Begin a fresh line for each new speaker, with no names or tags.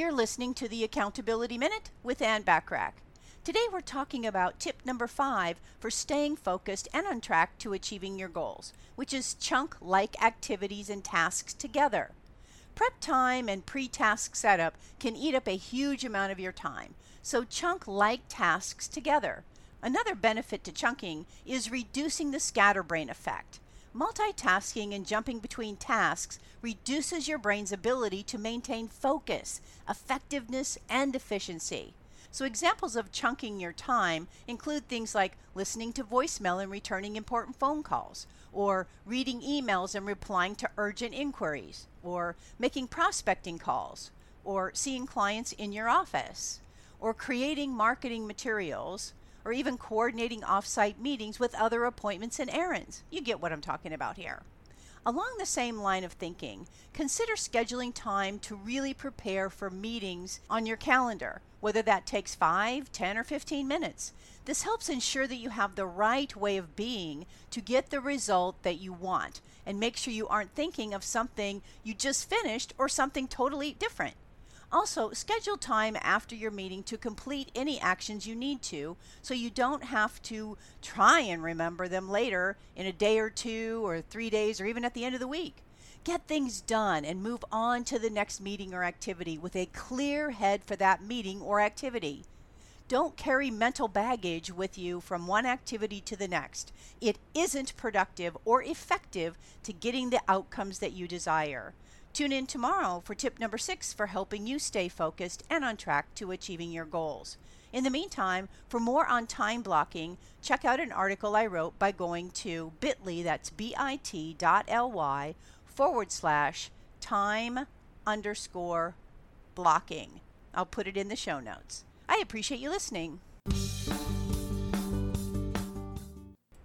You're listening to the Accountability Minute with Ann Bachrach. Today we're talking about tip number five for staying focused and on track to achieving your goals, which is chunk like activities and tasks together. Prep time and pre task setup can eat up a huge amount of your time, so chunk like tasks together. Another benefit to chunking is reducing the scatterbrain effect. Multitasking and jumping between tasks reduces your brain's ability to maintain focus, effectiveness, and efficiency. So, examples of chunking your time include things like listening to voicemail and returning important phone calls, or reading emails and replying to urgent inquiries, or making prospecting calls, or seeing clients in your office, or creating marketing materials, or even coordinating offsite meetings with other appointments and errands. You get what I'm talking about here. Along the same line of thinking, consider scheduling time to really prepare for meetings on your calendar, whether that takes 5, 10, or 15 minutes. This helps ensure that you have the right way of being to get the result that you want and make sure you aren't thinking of something you just finished or something totally different. Also, schedule time after your meeting to complete any actions you need to so you don't have to try and remember them later in a day or two or three days or even at the end of the week. Get things done and move on to the next meeting or activity with a clear head for that meeting or activity. Don't carry mental baggage with you from one activity to the next. It isn't productive or effective to getting the outcomes that you desire. Tune in tomorrow for tip number six for helping you stay focused and on track to achieving your goals. In the meantime, for more on time blocking, check out an article I wrote by going to bit.ly, that's bit.ly forward slash time underscore blocking. I'll put it in the show notes. I appreciate you listening.